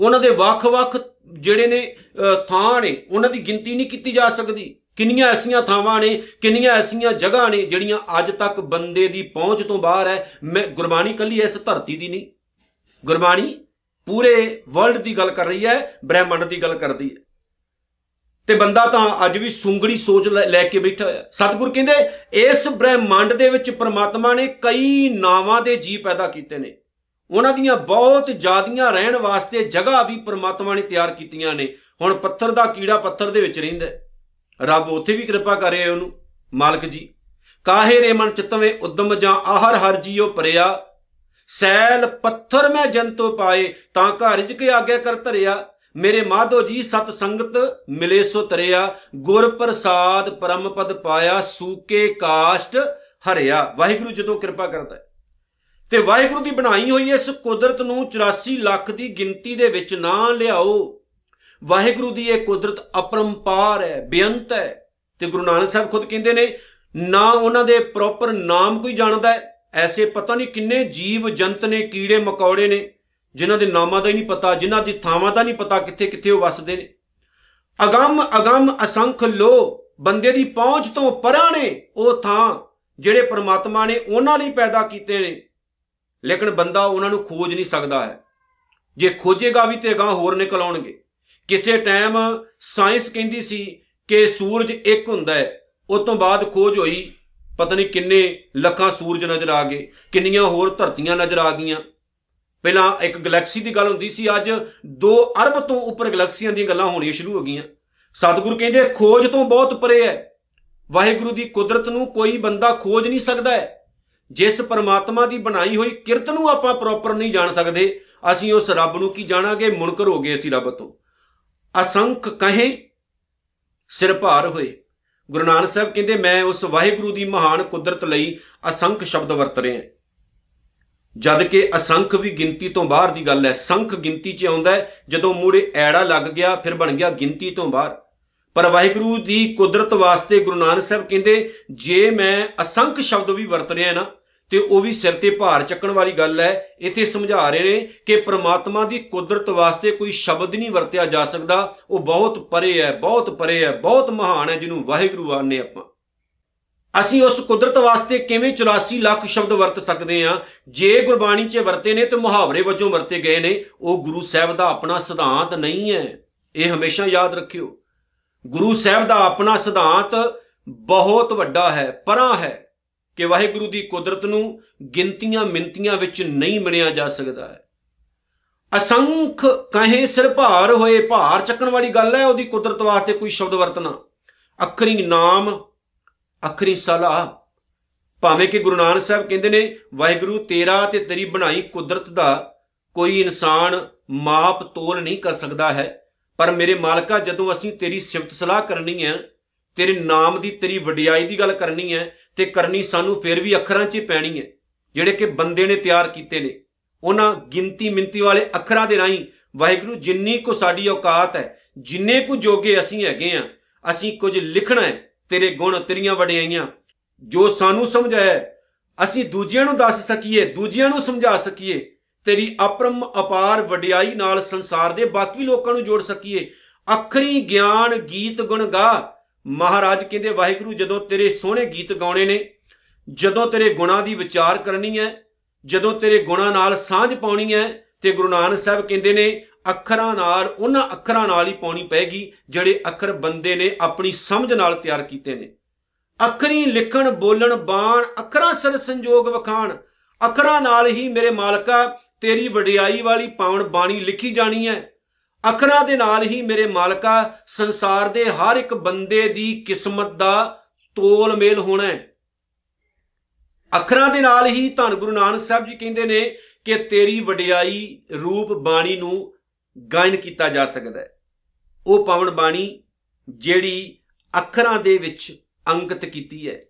ਉਹਨਾਂ ਦੇ ਵੱਖ-ਵੱਖ ਜਿਹੜੇ ਨੇ ਥਾਂ ਨੇ, ਉਹਨਾਂ ਦੀ ਗਿਣਤੀ ਨਹੀਂ ਕੀਤੀ ਜਾ ਸਕਦੀ। ਕਿੰਨੀਆਂ ਐਸੀਆਂ ਥਾਵਾਂ ਨੇ, ਕਿੰਨੀਆਂ ਐਸੀਆਂ ਜਗ੍ਹਾ ਨੇ, ਜਿਹੜੀਆਂ ਅੱਜ ਤੱਕ ਬੰਦੇ ਦੀ ਪਹੁੰਚ ਤੋਂ ਬਾਹਰ ਹੈ। ਮੈਂ ਗੁਰਬਾਣੀ ਕੱਲੀ ਇਸ ਧਰਤੀ ਦੀ ਨਹੀਂ। ਗੁਰਬਾਣੀ ਪੂਰੇ ਵਰਲਡ ਦੀ ਗੱਲ ਕਰ ਰਹੀ ਹੈ, ਬ੍ਰਹਿਮੰਡ ਦੀ ਗੱਲ ਕਰਦੀ ਹੈ। ਤੇ ਬੰਦਾ ਤਾਂ ਅੱਜ ਵੀ ਸੁੰਗੜੀ ਸੋਚ ਲੈ ਕੇ ਬੈਠਾ ਹੋਇਆ। ਸਤਿਗੁਰ ਕਹਿੰਦੇ, ਇਸ ਬ੍ਰਹਿਮੰਡ ਦੇ ਵਿੱਚ ਪ੍ਰਮਾਤਮਾ ਨੇ ਕਈ ਨਾਵਾਂ ਦੇ ਜੀ ਪੈਦਾ ਕੀਤੇ ਨੇ। ਉਹਨਾਂ ਦੀਆਂ ਬਹੁਤ ਜ਼ਿਆਦੀਆਂ ਰਹਿਣ ਵਾਸਤੇ ਜਗ੍ਹਾ ਵੀ ਪ੍ਰਮਾਤਮਾ ਨੇ ਤਿਆਰ ਕੀਤੀਆਂ ਨੇ। ਹੁਣ ਪੱਥਰ ਦਾ ਕੀੜਾ ਪੱਥਰ ਦੇ ਵਿੱਚ ਰਹਿੰਦਾ ਰੱਬ ਉੱਥੇ ਵੀ ਕਿਰਪਾ ਕਰੇ ਉਹਨੂੰ। ਮਾਲਕ ਜੀ, ਕਾਹੇ ਰੇ ਮਨ ਚਿਤਵੇਂ ਉਦਮ ਜਾਂ ਆਹਰ ਹਰ ਜੀਓ ਪਰਿਆ। ਸੈਲ ਪੱਥਰ ਮੈਂ ਜੰਤੋ ਪਾਏ, ਤਾਂ ਘਰ ਜਿ ਕੇ ਆਗੇ ਕਰ ਧਰਿਆ। ਮੇਰੇ ਮਾਧੋ ਜੀ ਸਤ ਸੰਗਤ ਮਿਲੇ ਸੋ ਤਰਿਆ। ਗੁਰ ਪ੍ਰਸਾਦ ਪਰਮ ਪਦ ਪਾਇਆ, ਸੂਕੇ ਕਾਸ਼ਟ ਹਰਿਆ। ਵਾਹਿਗੁਰੂ ਜਦੋਂ ਕਿਰਪਾ ਕਰਦਾ ਤੇ ਵਾਹਿਗੁਰੂ ਦੀ ਬਣਾਈ ਹੋਈ ਇਸ ਕੁਦਰਤ ਨੂੰ 84 ਲੱਖ ਦੀ ਗਿਣਤੀ ਦੇ ਵਿੱਚ ਨਾ ਲਿਆਓ। ਵਾਹਿਗੁਰੂ ਦੀ ਇਹ ਕੁਦਰਤ ਅਪਰੰਪਾਰ ਹੈ, ਬੇਅੰਤ ਹੈ। ਤੇ ਗੁਰੂ ਨਾਨਕ ਸਾਹਿਬ ਖੁਦ ਕਹਿੰਦੇ ਨੇ, ਨਾ ਉਹਨਾਂ ਦੇ ਪ੍ਰੋਪਰ ਨਾਮ ਕੋਈ ਜਾਣਦਾ ਹੈ। ਐਸੇ ਪਤਾ ਨਹੀਂ ਕਿੰਨੇ ਜੀਵ ਜੰਤ ਨੇ, ਕੀੜੇ ਮਕੌੜੇ ਨੇ, ਜਿਨ੍ਹਾਂ ਦੇ ਨਾਮਾਂ ਦਾ ਹੀ ਨਹੀਂ ਪਤਾ, ਜਿਨ੍ਹਾਂ ਦੀ ਥਾਵਾਂ ਦਾ ਨਹੀਂ ਪਤਾ ਕਿੱਥੇ ਕਿੱਥੇ ਉਹ ਵਸਦੇ ਨੇ। ਅਗੰਮ ਅਗੰਮ ਅਸੰਖ ਲੋ, ਬੰਦੇ ਦੀ ਪਹੁੰਚ ਤੋਂ ਪਰਾਂ ਨੇ ਉਹ ਥਾਂ ਜਿਹੜੇ ਪ੍ਰਮਾਤਮਾ ਨੇ ਉਹਨਾਂ ਲਈ ਪੈਦਾ ਕੀਤੇ ਨੇ। ਲੇਕਿਨ ਬੰਦਾ ਉਹਨਾਂ ਨੂੰ ਖੋਜ ਨਹੀਂ ਸਕਦਾ ਹੈ। ਜੇ ਖੋਜੇਗਾ ਵੀ ਤੇ ਗਾਂ ਹੋਰ ਨਿਕਲ ਆਉਣਗੇ। ਕਿਸੇ ਟਾਈਮ ਸਾਇੰਸ ਕਹਿੰਦੀ ਸੀ ਕਿ ਸੂਰਜ ਇੱਕ ਹੁੰਦਾ ਹੈ, ਉਸ ਤੋਂ ਬਾਅਦ ਖੋਜ ਹੋਈ, ਪਤਾ ਨਹੀਂ ਕਿੰਨੇ ਲੱਖਾਂ ਸੂਰਜ ਨਜ਼ਰ ਆ ਗਏ, ਕਿੰਨੀਆਂ ਹੋਰ ਧਰਤੀਆਂ ਨਜ਼ਰ ਆ ਗਈਆਂ। ਪਹਿਲਾਂ ਇੱਕ ਗੈਲੈਕਸੀ ਦੀ ਗੱਲ ਹੁੰਦੀ ਸੀ, ਅੱਜ 2 ਅਰਬ ਤੋਂ ਉੱਪਰ ਗੈਲੈਕਸੀਆਂ ਦੀਆਂ ਗੱਲਾਂ ਹੋਣੀਆਂ ਸ਼ੁਰੂ ਹੋ ਗਈਆਂ। ਸਤਿਗੁਰੂ ਕਹਿੰਦੇ, ਖੋਜ ਤੋਂ ਬਹੁਤ ਪਰੇ ਹੈ। ਵਾਹਿਗੁਰੂ ਦੀ ਕੁਦਰਤ ਨੂੰ ਕੋਈ ਬੰਦਾ ਖੋਜ ਨਹੀਂ ਸਕਦਾ ਹੈ। ਜਿਸ ਪਰਮਾਤਮਾ ਦੀ ਬਣਾਈ ਹੋਈ ਕਿਰਤ ਨੂੰ ਆਪਾਂ ਪ੍ਰੋਪਰ ਨਹੀਂ ਜਾਣ ਸਕਦੇ, ਅਸੀਂ ਉਸ ਰੱਬ ਨੂੰ ਕੀ ਜਾਣਾਂਗੇ? ਮੁਨਕਰ ਹੋ ਗਏ ਅਸੀਂ ਰੱਬ ਤੋਂ। ਅਸੰਖ ਕਹੇ, ਸਿਰ ਭਾਰ ਹੋਏ। ਗੁਰੂ ਨਾਨਕ ਸਾਹਿਬ ਕਹਿੰਦੇ, ਮੈਂ ਉਸ ਵਾਹਿਗੁਰੂ ਦੀ ਮਹਾਨ ਕੁਦਰਤ ਲਈ ਅਸੰਖ ਸ਼ਬਦ ਵਰਤ ਰਿਹਾ ਜਦ ਕਿ ਅਸੰਖ ਵੀ ਗਿਣਤੀ ਤੋਂ ਬਾਹਰ ਦੀ ਗੱਲ ਹੈ। ਸੰਖ ਗਿਣਤੀ 'ਚ ਆਉਂਦਾ ਜਦੋਂ ਮੂੜੇ ਐੜਾ ਲੱਗ ਗਿਆ, ਫਿਰ ਬਣ ਗਿਆ ਗਿਣਤੀ ਤੋਂ ਬਾਹਰ। ਪਰ ਵਾਹਿਗੁਰੂ ਦੀ ਕੁਦਰਤ ਵਾਸਤੇ ਗੁਰੂ ਨਾਨਕ ਸਾਹਿਬ ਕਹਿੰਦੇ, ਜੇ ਮੈਂ ਅਸੰਖ ਸ਼ਬਦ ਵੀ ਵਰਤ ਰਿਹਾ ਨਾ ਤੇ ਉਹ ਵੀ ਸਿਰ ਤੇ ਭਾਰ ਚੱਕਣ ਵਾਲੀ ਗੱਲ ਹੈ। ਇੱਥੇ ਸਮਝਾ ਰਹੇ ਨੇ ਕਿ ਪ੍ਰਮਾਤਮਾ ਦੀ ਕੁਦਰਤ ਵਾਸਤੇ ਕੋਈ ਸ਼ਬਦ ਨਹੀਂ ਵਰਤਿਆ ਜਾ ਸਕਦਾ। ਉਹ ਬਹੁਤ ਪਰੇ ਹੈ, ਬਹੁਤ ਪਰੇ ਹੈ, ਬਹੁਤ ਮਹਾਨ ਹੈ ਜਿਹਨੂੰ ਵਾਹਿਗੁਰੂ ਆਨੇ ਆਪਾਂ। ਅਸੀਂ ਉਸ ਕੁਦਰਤ ਵਾਸਤੇ ਕਿਵੇਂ 84 ਲੱਖ ਸ਼ਬਦ ਵਰਤ ਸਕਦੇ ਹਾਂ? ਜੇ ਗੁਰਬਾਣੀ 'ਚ ਵਰਤੇ ਨੇ ਤੇ ਮੁਹਾਵਰੇ ਵਜੋਂ ਵਰਤੇ ਗਏ ਨੇ, ਉਹ ਗੁਰੂ ਸਾਹਿਬ ਦਾ ਆਪਣਾ ਸਿਧਾਂਤ ਨਹੀਂ ਹੈ। ਇਹ ਹਮੇਸ਼ਾ ਯਾਦ ਰੱਖਿਓ। ਗੁਰੂ ਸਾਹਿਬ ਦਾ ਆਪਣਾ ਸਿਧਾਂਤ ਬਹੁਤ ਵੱਡਾ ਹੈ, ਪਰਾਂ ਹੈ। ਕਿ ਵਾਹਿਗੁਰੂ ਦੀ ਕੁਦਰਤ ਨੂੰ ਗਿਣਤੀਆਂ ਮਿੰਤੀਆਂ ਵਿੱਚ ਨਹੀਂ ਮਿਣਿਆ ਜਾ ਸਕਦਾ ਹੈ। ਅਸੰਖ ਕਹੇ ਸਿਰ ਭਾਰ ਹੋਏ ਭਾਰ ਚੱਕਣ ਵਾਲੀ ਗੱਲ ਹੈ, ਉਹਦੀ ਕੁਦਰਤ ਵਾਸਤੇ ਕੋਈ ਸ਼ਬਦ ਵਰਤਣਾ। ਅਖਰੀ ਨਾਮ, ਅਖਰੀ ਸਲਾਹ, ਭਾਵੇਂ ਕਿ ਗੁਰੂ ਨਾਨਕ ਸਾਹਿਬ ਕਹਿੰਦੇ ਨੇ, ਵਾਹਿਗੁਰੂ ਤੇਰਾ ਤੇ ਤੇਰੀ ਬਣਾਈ ਕੁਦਰਤ ਦਾ ਕੋਈ ਇਨਸਾਨ ਮਾਪ ਤੋਲ ਨਹੀਂ ਕਰ ਸਕਦਾ ਹੈ। ਪਰ ਮੇਰੇ ਮਾਲਕਾ, ਜਦੋਂ ਅਸੀਂ ਤੇਰੀ ਸਿਫਤ ਸਲਾਹ ਕਰਨੀ ਹੈ, ਤੇਰੇ ਨਾਮ ਦੀ ਤੇਰੀ ਵਡਿਆਈ ਦੀ ਗੱਲ ਕਰਨੀ ਹੈ ਤੇ ਕਰਨੀ ਸਾਨੂੰ ਫਿਰ ਵੀ ਅੱਖਰਾਂ 'ਚ ਪੈਣੀ ਹੈ। ਜਿਹੜੇ ਕਿ ਬੰਦੇ ਨੇ ਤਿਆਰ ਕੀਤੇ ਨੇ, ਉਹਨਾਂ ਗਿਣਤੀ ਮਿੰਤੀ ਵਾਲੇ ਅੱਖਰਾਂ ਦੇ ਰਾਹੀਂ ਵਾਹਿਗੁਰੂ ਜਿੰਨੀ ਕੋ ਸਾਡੀ ਔਕਾਤ ਹੈ, ਜਿੰਨੇ ਕੋ ਜੋਗੇ ਅਸੀਂ ਹੈਗੇ ਆ ਅਸੀਂ ਕੁਝ ਲਿਖਣਾ ਹੈ, ਤੇਰੇ ਗੁਣ ਤੇਰੀਆਂ ਵਡਿਆਈਆਂ। ਜੋ ਸਾਨੂੰ ਸਮਝ ਆਇਆ ਅਸੀਂ ਦੂਜਿਆਂ ਨੂੰ ਦੱਸ ਸਕੀਏ, ਦੂਜਿਆਂ ਨੂੰ ਸਮਝਾ ਸਕੀਏ। ਤੇਰੀ ਅਪਰਮ ਅਪਾਰ ਵਡਿਆਈ ਨਾਲ ਸੰਸਾਰ ਦੇ ਬਾਕੀ ਲੋਕਾਂ ਨੂੰ ਜੋੜ ਸਕੀਏ। ਅਖਰੀ ਗਿਆਨ ਗੀਤ ਗੁਣ ਗਾ ਮਹਾਰਾਜ ਕਹਿੰਦੇ, ਵਾਹਿਗੁਰੂ, ਜਦੋਂ ਤੇਰੇ ਸੋਹਣੇ ਗੀਤ ਗਾਉਣੇ ਨੇ, ਜਦੋਂ ਤੇਰੇ ਗੁਣਾਂ ਦੀ ਵਿਚਾਰ ਕਰਨੀ ਹੈ, ਜਦੋਂ ਤੇਰੇ ਗੁਣਾਂ ਨਾਲ ਸਾਂਝ ਪਾਉਣੀ ਹੈ, ਤੇ ਗੁਰੂ ਨਾਨਕ ਸਾਹਿਬ ਕਹਿੰਦੇ ਨੇ, ਅੱਖਰਾਂ ਨਾਲ, ਉਹਨਾਂ ਅੱਖਰਾਂ ਨਾਲ ਹੀ ਪਾਉਣੀ ਪੈਗੀ, ਜਿਹੜੇ ਅੱਖਰ ਬੰਦੇ ਨੇ ਆਪਣੀ ਸਮਝ ਨਾਲ ਤਿਆਰ ਕੀਤੇ ਨੇ। ਅੱਖਰੀ ਲਿਖਣ, ਬੋਲਣ, ਬਾਣ, ਅੱਖਰਾਂ ਸਰ ਸੰਜੋਗ ਵਖਾਣ, ਅੱਖਰਾਂ ਨਾਲ ਹੀ ਮੇਰੇ ਮਾਲਕਾ, ਤੇਰੀ ਵਡਿਆਈ ਵਾਲੀ ਪਾਉਣ ਬਾਣੀ ਲਿਖੀ ਜਾਣੀ ਹੈ। ਅੱਖਰਾਂ ਦੇ ਨਾਲ ਹੀ ਮੇਰੇ ਮਾਲਕਾ ਸੰਸਾਰ ਦੇ ਹਰ ਇੱਕ ਬੰਦੇ ਦੀ ਕਿਸਮਤ ਦਾ ਤੋਲ ਮੇਲ ਹੋਣਾ ਹੈ। ਅੱਖਰਾਂ ਦੇ ਨਾਲ ਹੀ ਧੰਨ ਗੁਰੂ ਨਾਨਕ ਸਾਹਿਬ ਜੀ ਕਹਿੰਦੇ ਨੇ ਕਿ ਤੇਰੀ ਵਡਿਆਈ ਰੂਪ ਬਾਣੀ ਨੂੰ ਗਾਇਨ ਕੀਤਾ ਜਾ ਸਕਦਾ ਹੈ। ਉਹ ਪਵਨ ਬਾਣੀ ਜਿਹੜੀ ਅੱਖਰਾਂ ਦੇ ਵਿੱਚ ਅੰਕਿਤ ਕੀਤੀ ਹੈ।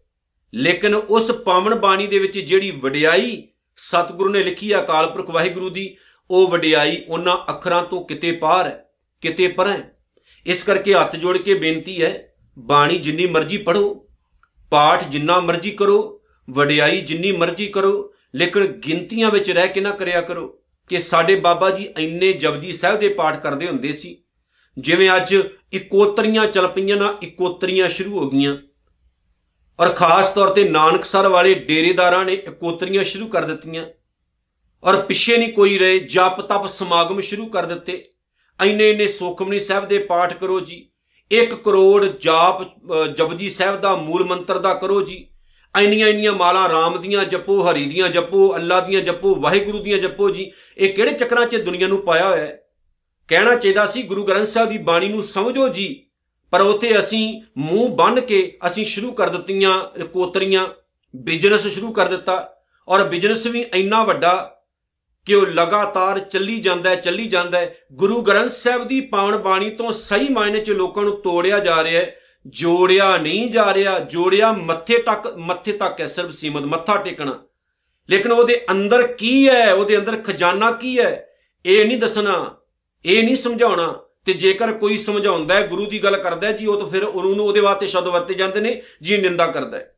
ਲੇਕਿਨ ਉਸ ਪਵਨ ਬਾਣੀ ਦੇ ਵਿੱਚ ਜਿਹੜੀ ਵਡਿਆਈ ਸਤਿਗੁਰੂ ਨੇ ਲਿਖੀ ਹੈ ਅਕਾਲ ਪੁਰਖ ਵਾਹਿਗੁਰੂ ਦੀ ਉਹ ਵਡਿਆਈ ਉਹਨਾਂ ਅੱਖਰਾਂ ਤੋਂ ਕਿਤੇ ਪਾਰ ਹੈ, ਕਿਤੇ ਪਰਾਂ ਇਸ ਕਰਕੇ ਹੱਥ ਜੋੜ ਕੇ ਬੇਨਤੀ ਹੈ, ਬਾਣੀ ਜਿੰਨੀ ਮਰਜ਼ੀ ਪੜੋ ਪਾਠ ਜਿੰਨਾ ਮਰਜ਼ੀ ਕਰੋ, ਵਡਿਆਈ ਜਿੰਨੀ ਮਰਜ਼ੀ ਕਰੋ, ਲੇਕਿਨ ਗਿਣਤੀਆਂ ਵਿੱਚ ਰਹਿ ਕੇ ਨਾ ਕਰਿਆ ਕਰੋ ਕਿ ਸਾਡੇ ਬਾਬਾ ਜੀ ਇੰਨੇ ਜਪਜੀ ਸਾਹਿਬ ਦੇ ਪਾਠ ਕਰਦੇ ਹੁੰਦੇ ਸੀ। ਜਿਵੇਂ ਅੱਜ ਇਕੋਤਰੀਆਂ ਚੱਲ ਪਈਆਂ ਨਾ, ਇਕੋਤਰੀਆਂ ਸ਼ੁਰੂ ਹੋ ਗਈਆਂ। ਔਰ ਖਾਸ ਤੌਰ ਤੇ ਨਾਨਕਸਰ ਵਾਲੇ ਡੇਰੇਦਾਰਾਂ ਨੇ ਇਕੋਤਰੀਆਂ ਸ਼ੁਰੂ ਕਰ ਦਿੱਤੀਆਂ। ਔਰ ਪਿੱਛੇ ਨਹੀਂ ਕੋਈ ਰਹੇ, ਜਪ ਤਪ ਸਮਾਗਮ ਸ਼ੁਰੂ ਕਰ ਦਿੱਤੇ। ਐਨੇ ਐਨੇ ਸੁਖਮਨੀ ਸਾਹਿਬ ਦੇ ਪਾਠ ਕਰੋ ਜੀ। 1 ਕਰੋੜ ਜਾਪ ਜਪਜੀ ਸਾਹਿਬ ਦਾ ਮੂਲ ਮੰਤਰ ਦਾ ਕਰੋ ਜੀ। ਐਨੀਆਂ ਐਨੀਆਂ ਮਾਲਾ ਰਾਮ ਦੀਆਂ ਜਪੋ, ਹਰੀ ਦੀਆਂ ਜਪੋ, ਅੱਲਾ ਦੀਆਂ ਜਪੋ, ਵਾਹਿਗੁਰੂ ਦੀਆਂ ਜਪੋ ਜੀ। ਇਹ ਕਿਹੜੇ ਚੱਕਰਾਂ 'ਚ ਦੁਨੀਆ ਨੂੰ ਪਾਇਆ ਹੋਇਆ ਹੈ? ਕਹਿਣਾ ਚਾਹੀਦਾ ਸੀ, ਗੁਰੂ ਗ੍ਰੰਥ ਸਾਹਿਬ ਦੀ ਬਾਣੀ ਨੂੰ ਸਮਝੋ ਜੀ। ਪਰ ਉਥੇ ਅਸੀਂ ਮੂੰਹ ਬੰਨ ਕੇ ਅਸੀਂ ਸ਼ੁਰੂ ਕਰ ਦਿੱਤੀਆਂ, ਕੋਤਰੀਆਂ, ਬਿਜ਼ਨਸ ਸ਼ੁਰੂ ਕਰ ਦਿੱਤਾ। ਔਰ ਬਿਜ਼ਨਸ ਵੀ ਇੰਨਾ ਵੱਡਾ ਕਿ ਉਹ ਲਗਾਤਾਰ ਚੱਲੀ ਜਾਂਦਾ ਹੈ, ਚੱਲੀ ਜਾਂਦਾ ਹੈ। ਗੁਰੂ ਗ੍ਰੰਥ ਸਾਹਿਬ ਦੀ ਪਾਵਨ ਬਾਣੀ ਤੋਂ ਸਹੀ ਮਾਇਨੇ 'ਚ ਲੋਕਾਂ ਨੂੰ ਤੋੜਿਆ ਜਾ ਰਿਹਾ ਹੈ। ਜੋੜਿਆ ਨਹੀਂ ਜਾ ਰਿਹਾ, ਜੋੜਿਆ ਮੱਥੇ ਤੱਕ ਮੱਥੇ ਤੱਕ ਹੈ ਸਿਰਫ ਸੀਮਤ, ਮੱਥਾ ਟੇਕਣਾ। ਲੇਕਿਨ ਉਹਦੇ ਅੰਦਰ ਕੀ ਹੈ, ਉਹਦੇ ਅੰਦਰ ਖਜ਼ਾਨਾ ਕੀ ਹੈ, ਇਹ ਨਹੀਂ ਦੱਸਣਾ, ਇਹ ਨਹੀਂ ਸਮਝਾਉਣਾ। ਤੇ ਜੇਕਰ ਕੋਈ ਸਮਝਾਉਂਦਾ ਹੈ, ਗੁਰੂ ਦੀ ਗੱਲ ਕਰਦਾ ਹੈ ਜੀ, ਉਹ ਤਾਂ ਫਿਰ ਉਹਨੂੰ ਉਹਦੇ ਵਾਸਤੇ ਸ਼ਬਦ ਵਰਤੇ ਜਾਂਦੇ ਨੇ, ਜੀ ਨਿੰਦਾ ਕਰਦਾ ਹੈ।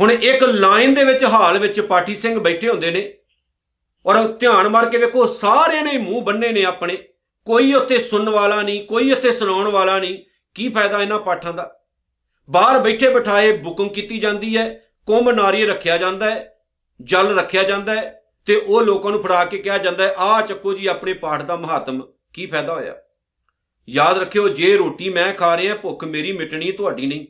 ਹੁਣ ਇੱਕ ਲਾਈਨ ਦੇ ਵਿੱਚ ਹਾਲ ਵਿੱਚ ਪਾਠੀ ਸਿੰਘ ਬੈਠੇ ਹੁੰਦੇ ਨੇ। ਔਰ ਧਿਆਨ ਮਾਰ ਕੇ ਵੇਖੋ, ਸਾਰਿਆਂ ਨੇ ਮੂੰਹ ਬੰਨੇ ਨੇ ਆਪਣੇ। ਕੋਈ ਉੱਥੇ ਸੁਣਨ ਵਾਲਾ ਨਹੀਂ, ਕੋਈ ਉੱਥੇ ਸੁਣਾਉਣ ਵਾਲਾ ਨਹੀਂ। ਕੀ ਫਾਇਦਾ ਇਹਨਾਂ ਪਾਠਾਂ ਦਾ? ਬਾਹਰ ਬੈਠੇ ਬਿਠਾਏ ਬੁਕਿੰਗ ਕੀਤੀ ਜਾਂਦੀ ਹੈ, ਕੁੰਭ ਨਾਰੀ ਰੱਖਿਆ ਜਾਂਦਾ ਹੈ, ਜਲ ਰੱਖਿਆ ਜਾਂਦਾ ਹੈ, ਤੇ ਉਹ ਲੋਕਾਂ ਨੂੰ ਫੜਾ ਕੇ ਕਿਹਾ ਜਾਂਦਾ ਹੈ, ਆਹ ਚੱਕੋ ਜੀ ਆਪਣੇ ਪਾਠ ਦਾ ਮਹਾਤਮ। ਕੀ ਫਾਇਦਾ ਹੋਇਆ? ਯਾਦ ਰੱਖਿਓ, ਜੇ ਰੋਟੀ ਮੈਂ ਖਾ ਰਿਹਾ, ਭੁੱਖ ਮੇਰੀ ਮਿਟਣੀ ਤੁਹਾਡੀ ਨਹੀਂ।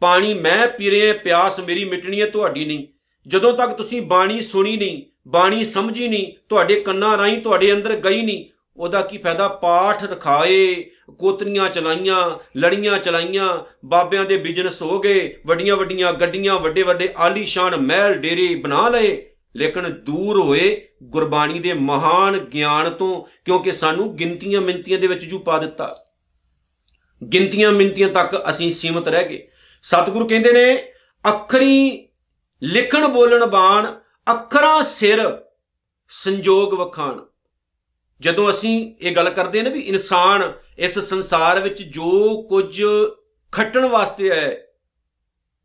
ਪਾਣੀ ਮੈਂ ਪੀ ਰਿਹਾ, ਪਿਆਸ ਮੇਰੀ ਮਿਟਣੀ ਹੈ, ਤੁਹਾਡੀ ਨਹੀਂ। ਜਦੋਂ ਤੱਕ ਤੁਸੀਂ ਬਾਣੀ ਸੁਣੀ ਨਹੀਂ ਬਾਣੀ ਸਮਝੀ ਨਹੀਂ, ਤੁਹਾਡੇ ਕੰਨਾਂ ਰਾਹੀਂ ਤੁਹਾਡੇ ਅੰਦਰ ਗਈ ਨਹੀਂ। ਉਹਦਾ ਕੀ ਫਾਇਦਾ? ਪਾਠ ਰਖਾਏ ਕੋਤਨੀਆਂ ਚਲਾਈਆਂ, ਲੜੀਆਂ ਚਲਾਈਆਂ, ਬਾਬਿਆਂ ਦੇ ਬਿਜ਼ਨਸ ਹੋ ਗਏ, ਵੱਡੀਆਂ ਵੱਡੀਆਂ ਗੱਡੀਆਂ, ਵੱਡੇ ਵੱਡੇ ਆਲੀਸ਼ਾਨ ਮਹਿਲ, ਡੇਰੇ ਬਣਾ ਲਏ। ਲੇਕਿਨ ਦੂਰ ਹੋਏ ਗੁਰਬਾਣੀ ਦੇ ਮਹਾਨ ਗਿਆਨ ਤੋਂ, ਕਿਉਂਕਿ ਸਾਨੂੰ ਗਿਣਤੀਆਂ ਮਿੰਤੀਆਂ ਦੇ ਵਿੱਚ ਜੂ ਪਾ ਦਿੱਤਾ। ਗਿਣਤੀਆਂ ਮਿੰਤੀਆਂ ਤੱਕ ਅਸੀਂ ਸੀਮਤ ਰਹਿ ਗਏ। ਸਤਿਗੁਰੂ ਕਹਿੰਦੇ ਨੇ, ਅੱਖਰੀ ਲਿਖਣ ਬੋਲਣ ਬਾਣ ਅੱਖਰਾਂ ਸਿਰ ਸੰਜੋਗ ਵਖਾਣ। ਜਦੋਂ ਅਸੀਂ ਇਹ ਗੱਲ ਕਰਦੇ ਨੇ ਵੀ ਇਨਸਾਨ ਇਸ ਸੰਸਾਰ ਵਿੱਚ ਜੋ ਕੁਝ ਖੱਟਣ ਵਾਸਤੇ ਹੈ,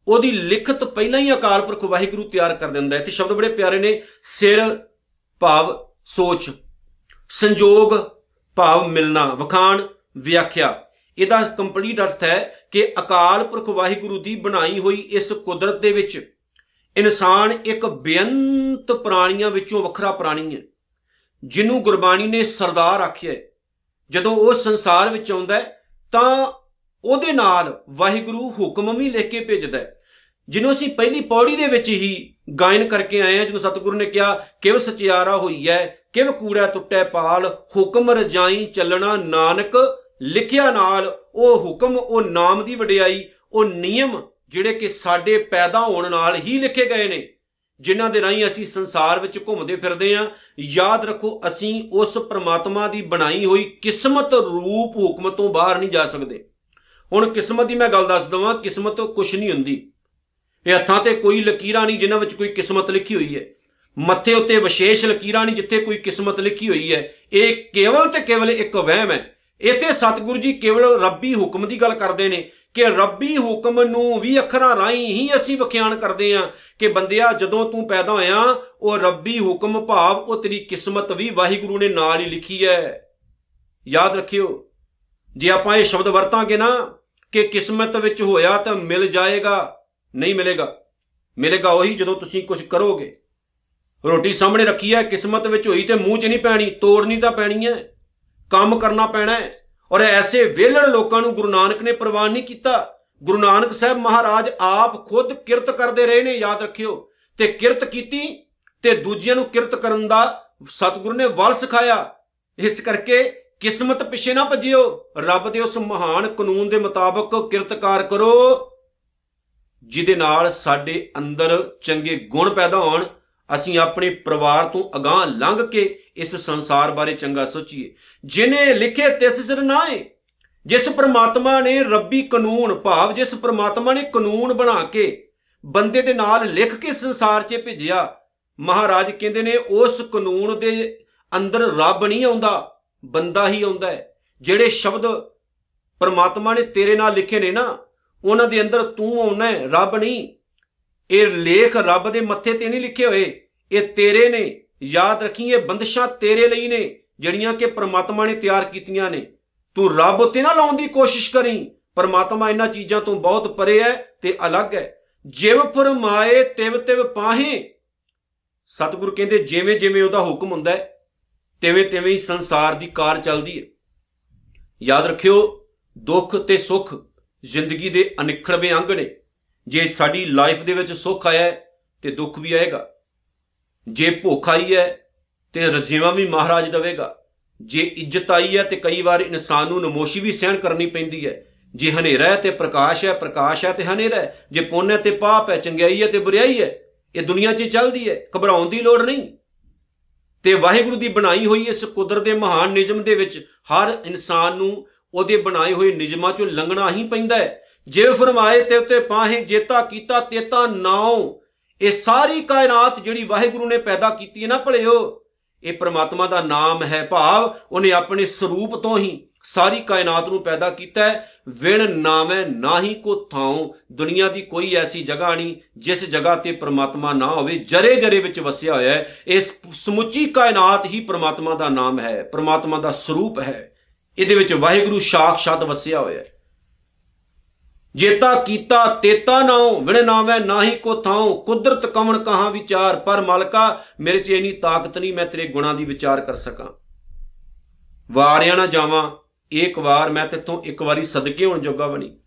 ਉਹਦੀ ਲਿਖਤ ਪਹਿਲਾਂ ਹੀ ਅਕਾਲ ਪੁਰਖ ਵਾਹਿਗੁਰੂ ਤਿਆਰ ਕਰ ਦਿੰਦਾ ਹੈ। ਤੇ ਸ਼ਬਦ ਬੜੇ ਪਿਆਰੇ ਨੇ, ਸਿਰ ਭਾਵ ਸੋਚ, ਸੰਜੋਗ ਭਾਵ ਮਿਲਣਾ, ਵਖਾਣ, ਵਿਆਖਿਆ। ਇਹਦਾ ਕੰਪਲੀਟ ਅਰਥ ਹੈ ਕਿ ਅਕਾਲ ਪੁਰਖ ਵਾਹਿਗੁਰੂ ਦੀ ਬਣਾਈ ਹੋਈ ਇਸ ਕੁਦਰਤ ਦੇ ਵਿੱਚ ਇਨਸਾਨ ਇੱਕ ਬੇਅੰਤ ਪ੍ਰਾਣੀਆਂ ਵਿੱਚੋਂ ਵੱਖਰਾ ਪ੍ਰਾਣੀ ਹੈ, ਜਿਹਨੂੰ ਗੁਰਬਾਣੀ ਨੇ ਸਰਦਾਰ ਆਖਿਆ ਜਦੋਂ ਉਹ ਸੰਸਾਰ ਵਿੱਚ ਆਉਂਦਾ ਤਾਂ ਉਹਦੇ ਨਾਲ ਵਾਹਿਗੁਰੂ ਹੁਕਮ ਵੀ ਲਿਖ ਕੇ ਭੇਜਦਾ ਜਿਹਨੂੰ ਅਸੀਂ ਪਹਿਲੀ ਪੌੜੀ ਦੇ ਵਿੱਚ ਹੀ ਗਾਇਨ ਕਰਕੇ ਆਏ ਆ ਜਦੋਂ ਸਤਿਗੁਰੂ ਨੇ ਕਿਹਾ, ਕਿਵ ਸਚਿਆਰਾ ਹੋਈ ਹੈ ਕਿਵ ਕੂੜਾ ਟੁੱਟੇ ਪਾਲ, ਹੁਕਮ ਰਜਾਈ ਚੱਲਣਾ ਨਾਨਕ। ਲਿਖਿਆ ਨਾਲ ਉਹ ਹੁਕਮ, ਉਹ ਨਾਮ ਦੀ ਵਡਿਆਈ, ਉਹ ਨਿਯਮ ਜਿਹੜੇ ਕਿ ਸਾਡੇ ਪੈਦਾ ਹੋਣ ਨਾਲ ਹੀ ਲਿਖੇ ਗਏ ਨੇ, ਜਿਨ੍ਹਾਂ ਦੇ ਰਾਹੀਂ ਅਸੀਂ ਸੰਸਾਰ ਵਿੱਚ ਘੁੰਮਦੇ ਫਿਰਦੇ ਆਂ ਯਾਦ ਰੱਖੋ, ਅਸੀਂ ਉਸ ਪ੍ਰਮਾਤਮਾ ਦੀ ਬਣਾਈ ਹੋਈ ਕਿਸਮਤ ਰੂਪ ਹੁਕਮ ਤੋਂ ਬਾਹਰ ਨਹੀਂ ਜਾ ਸਕਦੇ। ਹੁਣ ਕਿਸਮਤ ਦੀ ਮੈਂ ਗੱਲ ਦੱਸ ਦਵਾਂ, ਕਿਸਮਤ ਕੁਝ ਨਹੀਂ ਹੁੰਦੀ। ਇਹ ਹੱਥਾਂ ਤੇ ਕੋਈ ਲਕੀਰਾਂ ਨਹੀਂ ਜਿਨ੍ਹਾਂ ਵਿੱਚ ਕੋਈ ਕਿਸਮਤ ਲਿਖੀ ਹੋਈ ਹੈ। ਮੱਥੇ ਉੱਤੇ ਵਿਸ਼ੇਸ਼ ਲਕੀਰਾਂ ਨਹੀਂ ਜਿੱਥੇ ਕੋਈ ਕਿਸਮਤ ਲਿਖੀ ਹੋਈ ਹੈ। ਇਹ ਕੇਵਲ ਤੇ ਕੇਵਲ ਇੱਕ ਵਹਿਮ ਹੈ। ਇੱਥੇ ਸਤਿਗੁਰੂ ਜੀ ਕੇਵਲ ਰੱਬੀ ਹੁਕਮ ਦੀ ਗੱਲ ਕਰਦੇ ਨੇ। ਕਿ ਰੱਬੀ ਹੁਕਮ ਨੂੰ ਵੀ ਅੱਖਰਾਂ ਰਾਹੀਂ ਹੀ ਅਸੀਂ ਵਿਖਿਆਨ ਕਰਦੇ ਆਂ ਕਿ ਬੰਦਿਆ, ਜਦੋਂ ਤੂੰ ਪੈਦਾ ਹੋਇਆ, ਉਹ ਰੱਬੀ ਹੁਕਮ ਭਾਵ ਉਹ ਤੇਰੀ ਕਿਸਮਤ ਵੀ ਵਾਹਿਗੁਰੂ ਨੇ ਨਾਲ ਹੀ ਲਿਖੀ ਹੈ। ਯਾਦ ਰੱਖਿਓ, ਜੇ ਆਪਾਂ ਇਹ ਸ਼ਬਦ ਵਰਤਾਂਗੇ ਨਾ ਕਿ ਕਿਸਮਤ ਵਿੱਚ ਹੋਇਆ ਤਾਂ ਮਿਲ ਜਾਏਗਾ, ਨਹੀਂ ਮਿਲੇਗਾ। ਮਿਲੇਗਾ ਉਹੀ ਜਦੋਂ ਤੁਸੀਂ ਕੁਝ ਕਰੋਗੇ। ਰੋਟੀ ਸਾਹਮਣੇ ਰੱਖੀ ਹੈ, ਕਿਸਮਤ ਵਿੱਚ ਹੋਈ ਤੇ ਮੂੰਹ 'ਚ ਨਹੀਂ ਪੈਣੀ, ਤੋੜਨੀ ਤਾਂ ਪੈਣੀ ਹੈ, ਕੰਮ ਕਰਨਾ ਪੈਣਾ ਹੈ। ਔਰ ਐਸੇ ਵੇਲੜ ਲੋਕਾਂ ਨੂੰ ਗੁਰੂ ਨਾਨਕ ਨੇ ਪ੍ਰਵਾਨ ਨਹੀਂ ਕੀਤਾ। ਗੁਰੂ ਨਾਨਕ ਸਾਹਿਬ ਮਹਾਰਾਜ ਆਪ ਖੁਦ ਕਿਰਤ ਕਰਦੇ ਰਹੇ ਨੇ, ਯਾਦ ਰੱਖਿਓ। ਤੇ ਕਿਰਤ ਕੀਤੀ ਤੇ ਦੂਜਿਆਂ ਨੂੰ ਕਿਰਤ ਕਰਨ ਦਾ ਸਤਿਗੁਰੂ ਨੇ ਵੱਲ ਸਿਖਾਇਆ। ਇਸ ਕਰਕੇ ਕਿਸਮਤ ਪਿੱਛੇ ਨਾ ਭੱਜਿਓ। ਰੱਬ ਦੇ ਉਸ ਮਹਾਨ ਕਾਨੂੰਨ ਦੇ ਮੁਤਾਬਕ ਕਿਰਤਕਾਰ ਕਰੋ, ਜਿਹਦੇ ਨਾਲ ਸਾਡੇ ਅੰਦਰ ਚੰਗੇ ਗੁਣ ਪੈਦਾ ਹੋਣ ਅਸੀਂ ਆਪਣੇ ਪਰਿਵਾਰ ਤੋਂ ਅਗਾਹ ਲੰਘ ਕੇ ਇਸ ਸੰਸਾਰ ਬਾਰੇ ਚੰਗਾ ਸੋਚੀਏ। ਜਿਨੇ ਲਿਖੇ ਤਿਸ ਸਿਰ ਨਾਏ ਜਿਸ ਪ੍ਰਮਾਤਮਾ ਨੇ ਰੱਬੀ ਕਾਨੂੰਨ ਭਾਵ, ਜਿਸ ਪ੍ਰਮਾਤਮਾ ਨੇ ਕਾਨੂੰਨ ਬਣਾ ਕੇ ਬੰਦੇ ਦੇ ਨਾਲ ਲਿਖ ਕੇ ਸੰਸਾਰ 'ਚ ਭੇਜਿਆ, ਮਹਾਰਾਜ ਕਹਿੰਦੇ ਨੇ ਉਸ ਕਾਨੂੰਨ ਦੇ ਅੰਦਰ ਰੱਬ ਨਹੀਂ ਆਉਂਦਾ, ਬੰਦਾ ਹੀ ਆਉਂਦਾ ਹੈ। ਜਿਹੜੇ ਸ਼ਬਦ ਪ੍ਰਮਾਤਮਾ ਨੇ ਤੇਰੇ ਨਾਲ ਲਿਖੇ ਨੇ ਨਾ, ਉਹਨਾਂ ਦੇ ਅੰਦਰ ਤੂੰ ਆਉਣਾ ਹੈ, ਰੱਬ ਨਹੀਂ। ਇਹ ਲੇਖ ਰੱਬ ਦੇ ਮੱਥੇ ਤੇ ਨਹੀਂ ਲਿਖੇ ਹੋਏ। ਇਹ ਤੇਰੇ ਨੇ। ਯਾਦ ਰੱਖੀ, ਇਹ ਬੰਦਸ਼ਾਂ ਤੇਰੇ ਲਈ ਨੇ, ਜਿਹੜੀਆਂ ਕਿ ਪ੍ਰਮਾਤਮਾ ਨੇ ਤਿਆਰ ਕੀਤੀਆਂ ਨੇ। ਤੂੰ ਰੱਬ ਉੱਤੇ ਨਾ ਲਾਉਣ ਦੀ ਕੋਸ਼ਿਸ਼ ਕਰੀ। ਪ੍ਰਮਾਤਮਾ ਇਹਨਾਂ ਚੀਜ਼ਾਂ ਤੋਂ ਬਹੁਤ ਪਰੇ ਹੈ ਤੇ ਅਲੱਗ ਹੈ ਜਿਵ ਫਰਮਾਏ, ਤਿਵ ਤਿਵ ਪਾਹੇ। ਸਤਿਗੁਰੂ ਕਹਿੰਦੇ, ਜਿਵੇਂ ਜਿਵੇਂ ਉਹਦਾ ਹੁਕਮ ਹੁੰਦਾ ਹੈ ਤਿਵੇਂ ਤਿਵੇਂ ਹੀ ਸੰਸਾਰ ਦੀ ਕਾਰ ਚੱਲਦੀ ਹੈ ਯਾਦ ਰੱਖਿਓ, ਦੁੱਖ ਤੇ ਸੁੱਖ ਜ਼ਿੰਦਗੀ ਦੇ ਅਨਿਖੜਵੇਂ ਅੰਗ ਨੇ। ਜੇ ਸਾਡੀ ਲਾਈਫ ਦੇ ਵਿੱਚ ਸੁੱਖ ਆਇਆ ਤੇ ਦੁੱਖ ਵੀ ਆਏਗਾ। ਜੇ ਭੁੱਖ ਆਈ ਹੈ, ਤੇ ਰਜੀਵਾ ਵੀ ਮਹਾਰਾਜ ਦਵੇਗਾ। ਜੇ ਇੱਜ਼ਤ ਆਈ ਹੈ, ਤੇ ਕਈ ਵਾਰ ਇਨਸਾਨ ਨੂੰ ਨਮੋਸ਼ੀ ਵੀ ਸਹਿਣ ਕਰਨੀ ਪੈਂਦੀ ਹੈ। ਜੇ ਹਨੇਰਾ ਹੈ, ਤੇ ਪ੍ਰਕਾਸ਼ ਹੈ ਪ੍ਰਕਾਸ਼ ਹੈ, ਤੇ ਹਨੇਰਾ ਹੈ। ਜੇ ਪੁੰਨ ਹੈ, ਤੇ ਪਾਪ ਹੈ, ਚੰਗਿਆਈ ਹੈ, ਤੇ ਬੁਰਾਈ ਹੈ। ਇਹ ਦੁਨੀਆ 'ਚ ਚੱਲਦੀ ਹੈ, ਘਬਰਾਉਣ ਦੀ ਲੋੜ ਨਹੀਂ। ਤੇ ਵਾਹਿਗੁਰੂ ਦੀ ਬਣਾਈ ਹੋਈ ਇਸ ਕੁਦਰਤ ਦੇ ਮਹਾਨ ਨਿਯਮ ਦੇ ਵਿੱਚ ਹਰ ਇਨਸਾਨ ਨੂੰ ਉਹਦੇ ਬਣਾਏ ਹੋਏ ਨਿਯਮਾਂ 'ਚੋਂ ਲੰਘਣਾ ਹੀ ਪੈਂਦਾ ਹੈ। ਜੇ ਫਰਮਾਏ ਤੇ ਉਤੇ ਪਾਹੇ ਜੇਤਾ ਕੀਤਾ, ਤੇਤਾ ਨਾਉ। ਇਹ ਸਾਰੀ ਕਾਇਨਾਤ ਜਿਹੜੀ ਵਾਹਿਗੁਰੂ ਨੇ ਪੈਦਾ ਕੀਤੀ ਹੈ ਨਾ ਭਲਿਓ, ਇਹ ਪ੍ਰਮਾਤਮਾ ਦਾ ਨਾਮ ਹੈ ਭਾਵ, ਉਹਨੇ ਆਪਣੇ ਸਰੂਪ ਤੋਂ ਹੀ ਸਾਰੀ ਕਾਇਨਾਤ ਨੂੰ ਪੈਦਾ ਕੀਤਾ ਹੈ। ਵਿਣ ਨਾਵੇਂ ਨਾਹੀ ਕੋ ਥਾਉ। ਦੁਨੀਆ ਦੀ ਕੋਈ ਐਸੀ ਜਗ੍ਹਾ ਨਹੀਂ ਜਿਸ ਜਗ੍ਹਾ ਤੇ ਪ੍ਰਮਾਤਮਾ ਨਾ ਹੋਵੇ, ਜਰੇ ਜਰੇ ਵਿੱਚ ਵਸਿਆ ਹੋਇਆ ਹੈ। ਇਸ ਸਮੁੱਚੀ ਕਾਇਨਾਤ ਹੀ ਪ੍ਰਮਾਤਮਾ ਦਾ ਨਾਮ ਹੈ, ਪ੍ਰਮਾਤਮਾ ਦਾ ਸਰੂਪ ਹੈ। ਇਹਦੇ ਵਿੱਚ ਵਾਹਿਗੁਰੂ ਸਾਖਸ਼ਾਤ ਵਸਿਆ ਹੋਇਆ ਹੈ। ਜੇਤਾ ਕੀਤਾ ਤੇਤਾ ਨਾਉ ਵਿਣ ਨਾਵੇਂ ਨਾਹੀ ਕੋ ਥਾਉ। ਕੁਦਰਤ ਕਵਣ ਕਹਾ ਵਿਚਾਰ, ਪਰ ਮਾਲਕਾ, ਮੇਰੇ 'ਚ ਇਨੀ ਤਾਕਤ ਨਹੀਂ, ਮੈਂ ਤੇਰੇ ਗੁਣਾਂ ਦੀ ਵਿਚਾਰ ਕਰ ਸਕਾਂ। ਵਾਰਿਆ ਨਾ ਜਾਵਾਂ ਇੱਕ ਵਾਰ ਮੈਂ ਤੇਤੋਂ ਇੱਕ ਵਾਰੀ ਸਦਕੇ ਹੋਣ ਜੋਗਾ ਬਣੀ।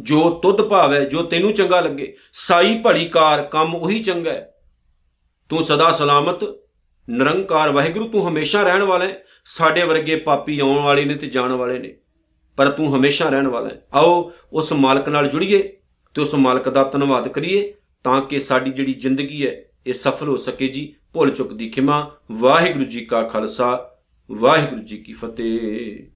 ਜੋ ਤੁਧ ਭਾਵੈ, ਜੋ ਤੈਨੂੰ ਚੰਗਾ ਲੱਗੇ, ਸਾਈ ਭਲੀ ਕਾਰ, ਕੰਮ ਉਹੀ ਚੰਗਾ ਹੈ। ਤੂੰ ਸਦਾ ਸਲਾਮਤ, ਨਿਰੰਕਾਰ, ਵਾਹਿਗੁਰੂ, ਤੂੰ ਹਮੇਸ਼ਾ ਰਹਿਣ ਵਾਲਾ ਹੈ। ਸਾਡੇ ਵਰਗੇ ਪਾਪੀ ਆਉਣ ਵਾਲੇ ਨੇ ਤੇ ਜਾਣ ਵਾਲੇ ਨੇ। ਪਰ ਤੂੰ ਹਮੇਸ਼ਾ ਰਹਿਣ ਵਾਲਾ ਹੈ। ਆਓ ਉਸ ਮਾਲਕ ਨਾਲ ਜੁੜੀਏ ਤੇ ਉਸ ਮਾਲਕ ਦਾ ਧੰਨਵਾਦ ਕਰੀਏ ਤਾਂ ਕਿ ਸਾਡੀ ਜਿਹੜੀ ਜ਼ਿੰਦਗੀ ਹੈ, ਇਹ ਸਫਲ ਹੋ ਸਕੇ ਜੀ। ਭੁੱਲ ਚੁੱਕ ਦੀ ਖਿਮਾ। ਵਾਹਿਗੁਰੂ ਜੀ ਕਾ ਖਾਲਸਾ। ਵਾਹਿਗੁਰੂ ਜੀ ਕੀ ਫਤਿਹ।